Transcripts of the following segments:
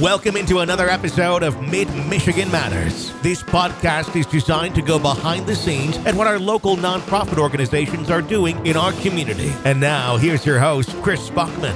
Welcome into another episode of Mid Michigan Matters. This podcast is designed to go behind the scenes at what our local nonprofit organizations are doing in our community. And now, here's your host, Chris Bachman.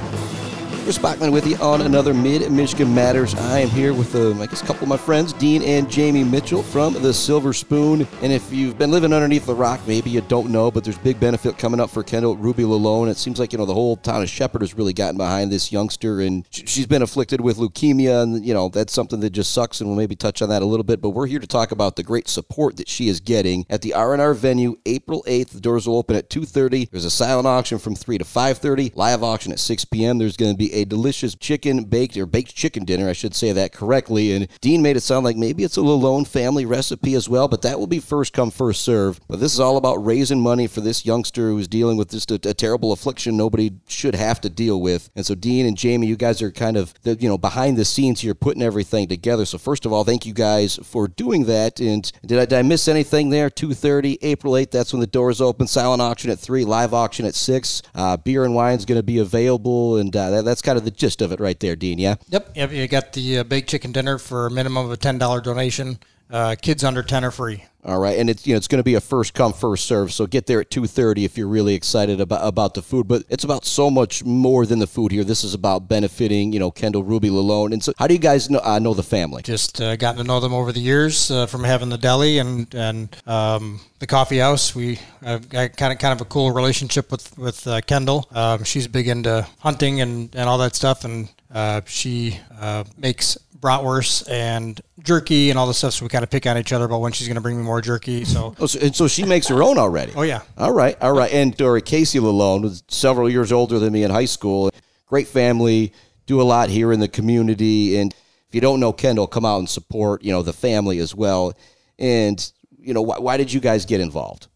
Chris Bachman with you on another Mid Michigan Matters. I am here with, uh, I guess, a couple of my friends, Dean and Jamie Mitchell from the Silver Spoon. And if you've been living underneath the rock, maybe you don't know, but there's big benefit coming up for Kendall Ruby Lalone. It seems like, you know, the whole town of Shepherd has really gotten behind this youngster, and she's been afflicted with leukemia, and, you know, that's something that just sucks, and we'll maybe touch on that a little bit. But we're here to talk about the great support that she is getting at the R&R venue April 8th. The doors will open at 2.30. There's a silent auction from 3 to 5.30, live auction at 6 p.m. There's going to be a delicious chicken baked or baked chicken dinner. I should say that correctly. And Dean made it sound like maybe it's a Lalone family recipe as well, but that will be first come, first serve. But this is all about raising money for this youngster who's dealing with just a, a terrible affliction nobody should have to deal with. And so Dean and Jamie, you guys are kind of you know behind the scenes here, putting everything together. So first of all, thank you guys for doing that. And did I, did I miss anything there? Two thirty, April eighth. That's when the doors open. Silent auction at three. Live auction at six. Uh, beer and wine is going to be available, and uh, that, that's kind of the gist of it right there, Dean. Yeah. Yep, yep. You got the uh, baked chicken dinner for a minimum of a ten dollar donation. Uh, kids under ten are free. All right, and it's you know it's going to be a first come first serve. So get there at two thirty if you're really excited about about the food. But it's about so much more than the food here. This is about benefiting you know Kendall Ruby Lalone. And so how do you guys know, uh, know the family? Just uh, gotten to know them over the years uh, from having the deli and and um, the coffee house. We have got kind of kind of a cool relationship with with uh, Kendall. Um, she's big into hunting and and all that stuff, and uh, she uh, makes bratwurst and jerky and all the stuff. So we kind of pick on each other about when she's going to bring me more jerky. So, Oh, so, and so she makes her own already. oh yeah, All right, all right. And Dory Casey Lalone was several years older than me in high school. Great family, do a lot here in the community. And if you don't know Kendall, come out and support, you know, the family as well. And, you know, why, why did you guys get involved?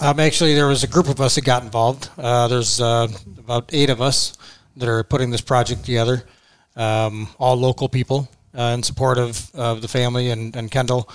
Um, actually, there was a group of us that got involved. Uh, there's uh, about eight of us that are putting this project together, um, all local people uh, in support of, of the family and, and Kendall.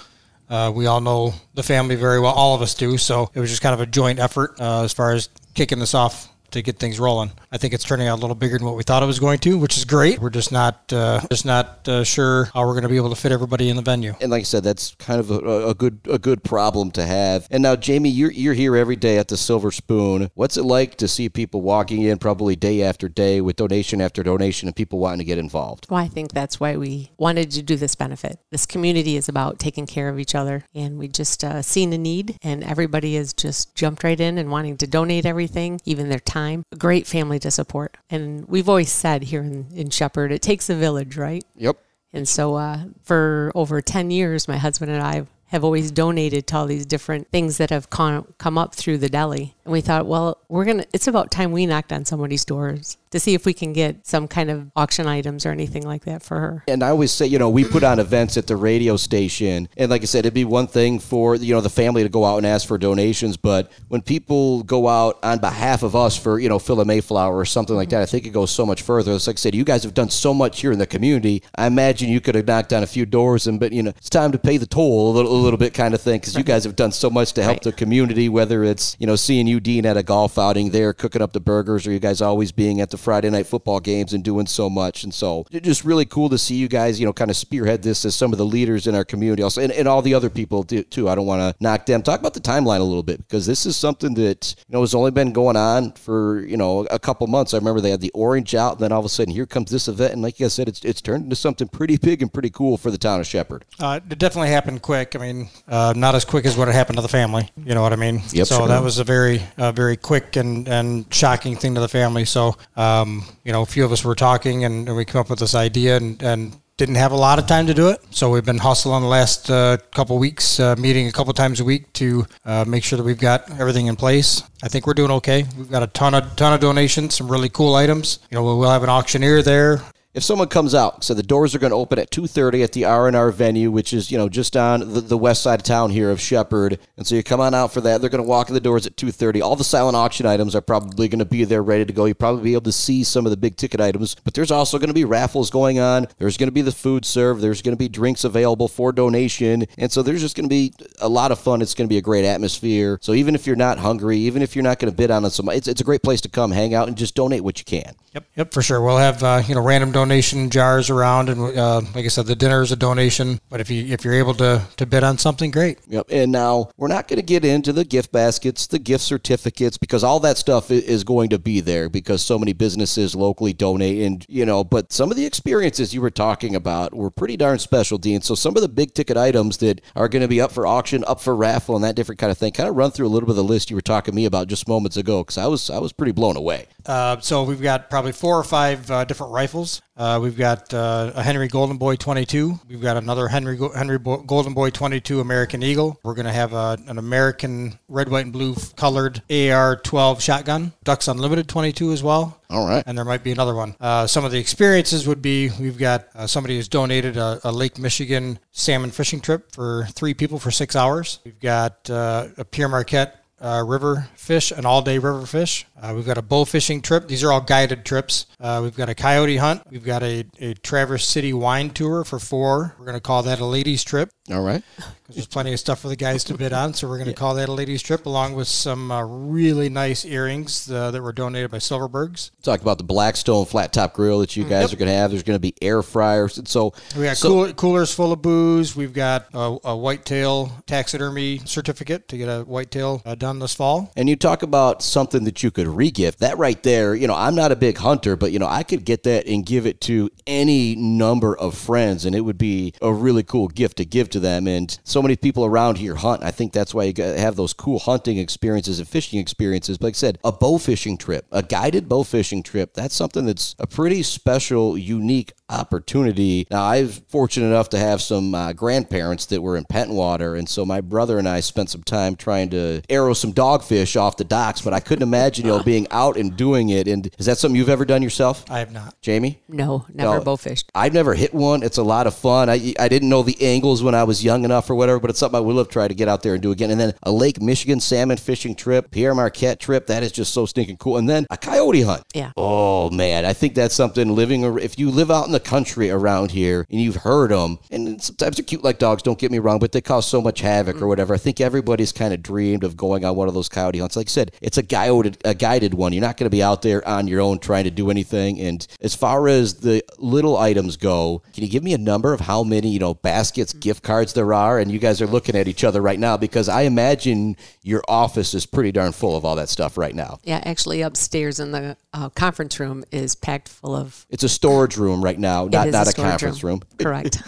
Uh, we all know the family very well, all of us do. So it was just kind of a joint effort uh, as far as kicking this off to get things rolling. I think it's turning out a little bigger than what we thought it was going to, which is great. We're just not uh, just not uh, sure how we're going to be able to fit everybody in the venue. And like I said, that's kind of a, a good a good problem to have. And now, Jamie, you're you're here every day at the Silver Spoon. What's it like to see people walking in probably day after day with donation after donation and people wanting to get involved? Well, I think that's why we wanted to do this benefit. This community is about taking care of each other, and we just uh, seen a need, and everybody has just jumped right in and wanting to donate everything, even their time. A great family to support, and we've always said here in, in Shepherd, it takes a village, right? Yep. And so, uh, for over ten years, my husband and I have always donated to all these different things that have come up through the deli. And we thought, well, we're gonna. It's about time we knocked on somebody's doors to see if we can get some kind of auction items or anything like that for her. And I always say, you know, we put on events at the radio station, and like I said, it'd be one thing for you know the family to go out and ask for donations, but when people go out on behalf of us for you know fill a Mayflower or something like that, I think it goes so much further. It's like I said, you guys have done so much here in the community. I imagine you could have knocked on a few doors, and but you know it's time to pay the toll a little, little bit kind of thing because you guys have done so much to help Right. the community. Whether it's you know seeing you Dean at a golf outing there cooking up the burgers, or you guys always being at the Friday night football games and doing so much, and so it's just really cool to see you guys you know kind of spearhead this as some of the leaders in our community, also and, and all the other people do, too. I don't want to knock them. Talk about the timeline a little bit because this is something that you know has only been going on for you know a couple months. I remember they had the orange out, and then all of a sudden here comes this event, and like I said, it's it's turned into something pretty big and pretty cool for the town of Shepherd. Uh, it definitely happened quick. I mean, uh, not as quick as what had happened to the family. You know what I mean? Yep, so sure. that was a very, uh, very quick and, and shocking thing to the family. So, um, you know, a few of us were talking and, and we came up with this idea and, and didn't have a lot of time to do it. So we've been hustling the last uh, couple weeks, uh, meeting a couple times a week to uh, make sure that we've got everything in place. I think we're doing okay. We've got a ton of ton of donations, some really cool items. You know, we'll have an auctioneer there. If someone comes out, so the doors are going to open at 2.30 at the R&R venue, which is, you know, just on the, the west side of town here of Shepherd. And so you come on out for that. They're going to walk in the doors at 2.30. All the silent auction items are probably going to be there ready to go. You'll probably be able to see some of the big ticket items. But there's also going to be raffles going on. There's going to be the food served. There's going to be drinks available for donation. And so there's just going to be a lot of fun. It's going to be a great atmosphere. So even if you're not hungry, even if you're not going to bid on it, it's, it's a great place to come hang out and just donate what you can. Yep, yep, for sure. We'll have uh, you know random donation jars around, and uh, like I said, the dinner is a donation. But if you if you're able to to bid on something, great. Yep. And now we're not going to get into the gift baskets, the gift certificates, because all that stuff is going to be there because so many businesses locally donate, and you know. But some of the experiences you were talking about were pretty darn special, Dean. So some of the big ticket items that are going to be up for auction, up for raffle, and that different kind of thing. Kind of run through a little bit of the list you were talking to me about just moments ago, because I was I was pretty blown away. Uh, so we've got probably four or five uh, different rifles. Uh, we've got uh, a Henry Golden Boy 22. We've got another Henry Go- Henry Bo- Golden Boy 22 American Eagle. We're going to have a, an American red, white, and blue colored AR-12 shotgun. Ducks Unlimited 22 as well. All right. And there might be another one. Uh, some of the experiences would be we've got uh, somebody who's donated a, a, Lake Michigan salmon fishing trip for three people for six hours. We've got uh, a Pere Marquette uh, river fish, an all day river fish. Uh, we've got a bow fishing trip. These are all guided trips. Uh, we've got a coyote hunt. We've got a, a Traverse City wine tour for four. We're going to call that a ladies trip. All right. Because there's plenty of stuff for the guys to bid on. So we're going to yeah. call that a ladies trip along with some uh, really nice earrings uh, that were donated by Silverbergs. Talk about the Blackstone flat top grill that you guys yep. are going to have. There's going to be air fryers. And so we got so, cool, coolers full of booze. We've got a, a whitetail taxidermy certificate to get a whitetail uh, done this fall. And you talk about something that you could regift. That right there, you know, I'm not a big hunter, but you know, I could get that and give it to any number of friends, and it would be a really cool gift to give to them. And so many people around here hunt. I think that's why you have those cool hunting experiences and fishing experiences. But like I said, a bow fishing trip, a guided bow fishing trip, that's something that's a pretty special, unique opportunity. Now, I was fortunate enough to have some uh, grandparents that were in Pentwater, and so my brother and I spent some time trying to arrow some dogfish off the docks. But I couldn't imagine, you know, being out and doing it. And is that something you've ever done yourself? I have not. Jamie? No, never no, bow fished. I've never hit one. It's a lot of fun. I I didn't know the angles when I was young enough or whatever, but it's something I would love to try to get out there and do again. And then a Lake Michigan salmon fishing trip, Pere Marquette trip. That is just so stinking cool. And then a coyote hunt. Yeah. Oh man, I think that's something living. If you live out in the country around here and you've heard them, and sometimes they're cute like dogs. Don't get me wrong, but they cause so much havoc or whatever. I think everybody's kind of dreamed of going on one of those coyote hunts. Like I said, it's a guided a guided one. You're not going to be out there on your own trying to do anything. And as far as the little items go, can you give me a number of how many you know baskets, gift cards there are? And you guys are looking at each other right now because I imagine your office is pretty darn full of all that stuff right now. Yeah, actually, upstairs in the uh, conference room is packed full of. It's a storage room right now, not not a, a conference room. room. Correct.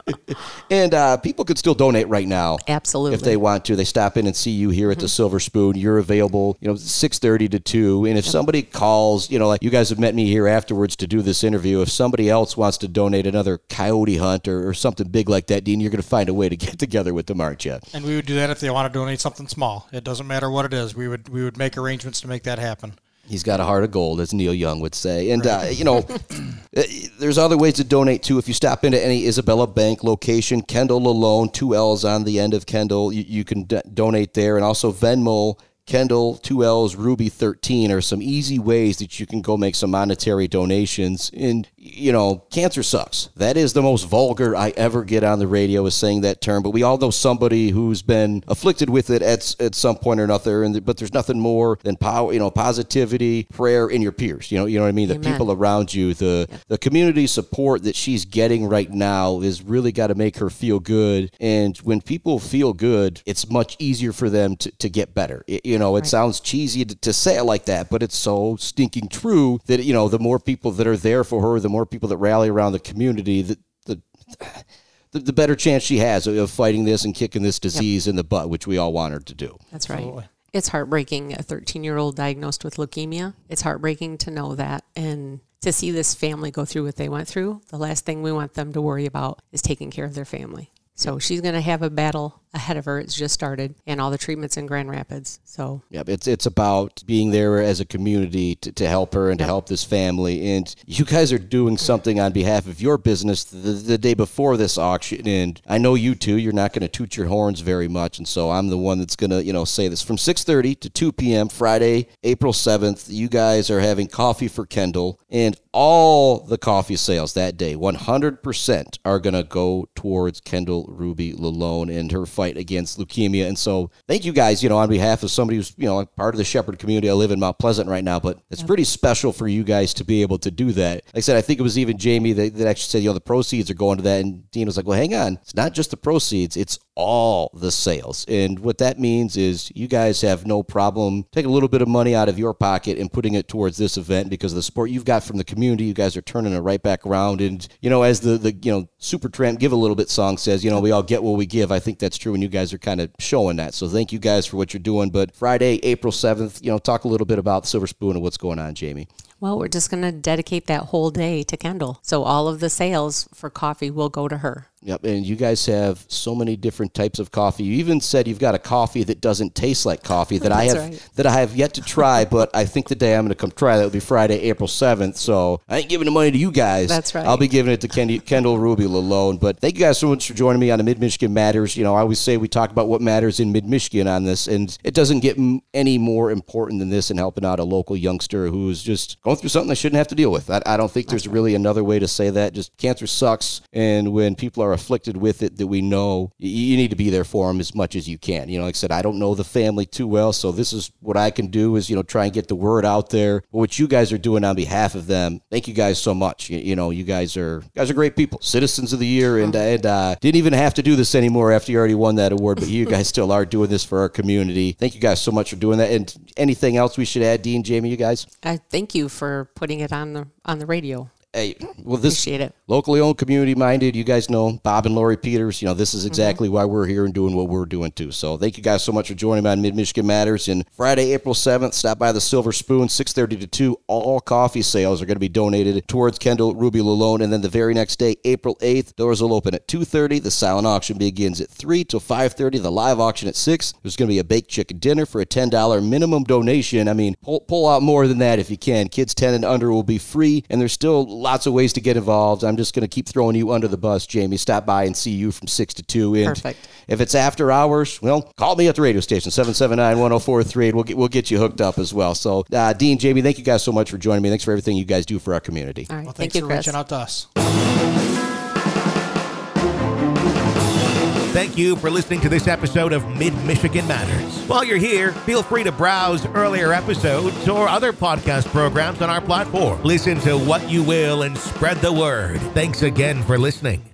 and uh, people could still donate right now. Absolutely, if they want to. They stop in and see you here at mm-hmm. the Silver Spoon. You're available, you know, six thirty to two. And if yep. somebody calls, you know, like you guys have met me here afterwards to do this interview. If somebody else wants to donate another coyote hunt or, or something big like that, Dean, you're going to find a way to get together with them, aren't you? And we would do that if they want to donate something small. It doesn't matter what it is. We would we would make arrangements to make that happen. He's got a heart of gold, as Neil Young would say. And, uh, you know, uh, there's other ways to donate too. If you stop into any Isabella Bank location, Kendall Lalone, two L's on the end of Kendall, you, you can d- donate there. And also Venmo Kendall, 2Ls, Ruby 13 are some easy ways that you can go make some monetary donations. And, you know, cancer sucks. That is the most vulgar I ever get on the radio is saying that term. But we all know somebody who's been afflicted with it at, at some point or another. And but there's nothing more than power, you know, positivity, prayer in your peers. You know, you know what I mean? Amen. The people around you, the, yeah. the community support that she's getting right now is really got to make her feel good. And when people feel good, it's much easier for them to, to get better. It, you know, it right. sounds cheesy to, to, say it like that, but it's so stinking true that, you know, the more people that are there for her, the more people that rally around the community, the, the, the, the better chance she has of fighting this and kicking this disease yep. in the butt, which we all want her to do. That's right. Absolutely. It's heartbreaking, a 13 year old diagnosed with leukemia. It's heartbreaking to know that. And to see this family go through what they went through, the last thing we want them to worry about is taking care of their family. So she's going to have a battle ahead of her. It's just started, and all the treatments in Grand Rapids. So yeah, it's it's about being there as a community to, to help her and yep. to help this family. And you guys are doing something on behalf of your business the, the day before this auction. And I know you two, you're not going to toot your horns very much, and so I'm the one that's going to you know say this from 6:30 to 2 p.m. Friday, April 7th. You guys are having coffee for Kendall, and all the coffee sales that day, 100% are going to go towards Kendall Ruby Lalone and her fight against leukemia. And so, thank you guys. You know, on behalf of somebody who's you know part of the Shepherd community. I live in Mount Pleasant right now, but it's pretty special for you guys to be able to do that. Like I said, I think it was even Jamie that, that actually said, you know, the proceeds are going to that, and Dean was like, well, hang on, it's not just the proceeds; it's all the sales. And what that means is you guys have no problem taking a little bit of money out of your pocket and putting it towards this event because of the support you've got from the community. You guys are turning it right back around. And, you know, as the, the you know, Supertramp Give a Little Bit song says, you know, we all get what we give. I think that's true. And you guys are kind of showing that. So thank you guys for what you're doing. But Friday, April 7th, you know, talk a little bit about Silver Spoon and what's going on, Jamie. Well, we're just going to dedicate that whole day to Kendall. So all of the sales for coffee will go to her. Yep, and you guys have so many different types of coffee. You even said you've got a coffee that doesn't taste like coffee that I have right. that I have yet to try, but I think the day I'm going to come try that will be Friday, April 7th. So I ain't giving the money to you guys. That's right. I'll be giving it to Kendi, Kendall Ruby Lalone. But thank you guys so much for joining me on the Mid Michigan Matters. You know, I always say we talk about what matters in Mid Michigan on this, and it doesn't get m- any more important than this in helping out a local youngster who's just going through something they shouldn't have to deal with. I, I don't think there's really another way to say that. Just cancer sucks, and when people are afflicted with it, that we know you need to be there for them as much as you can. You know, like I said, I don't know the family too well, so this is what I can do is you know try and get the word out there. But what you guys are doing on behalf of them, thank you guys so much. You, you know, you guys are you guys are great people, citizens of the year, and and uh, didn't even have to do this anymore after you already won that award. But you guys still are doing this for our community. Thank you guys so much for doing that. And anything else we should add, Dean, Jamie, you guys? I thank you for putting it on the on the radio. Hey, well, this Appreciate it. locally owned, community minded. You guys know Bob and Lori Peters. You know this is mm-hmm. exactly why we're here and doing what we're doing too. So thank you guys so much for joining me on Mid Michigan Matters. And Friday, April seventh, stop by the Silver Spoon, six thirty to two. All coffee sales are going to be donated towards Kendall Ruby Lalone. And then the very next day, April eighth, doors will open at two thirty. The silent auction begins at three till five thirty. The live auction at six. There's going to be a baked chicken dinner for a ten dollar minimum donation. I mean, pull, pull out more than that if you can. Kids ten and under will be free, and there's still lots of ways to get involved. I'm just going to keep throwing you under the bus, Jamie. Stop by and see you from 6 to 2. And Perfect. if it's after hours, well, call me at the radio station, 779-1043, and we'll get, we'll get you hooked up as well. So, uh, Dean, Jamie, thank you guys so much for joining me. Thanks for everything you guys do for our community. All right. Well, thank thanks you, for Chris. reaching out to us. Thank you for listening to this episode of Mid Michigan Matters. While you're here, feel free to browse earlier episodes or other podcast programs on our platform. Listen to what you will and spread the word. Thanks again for listening.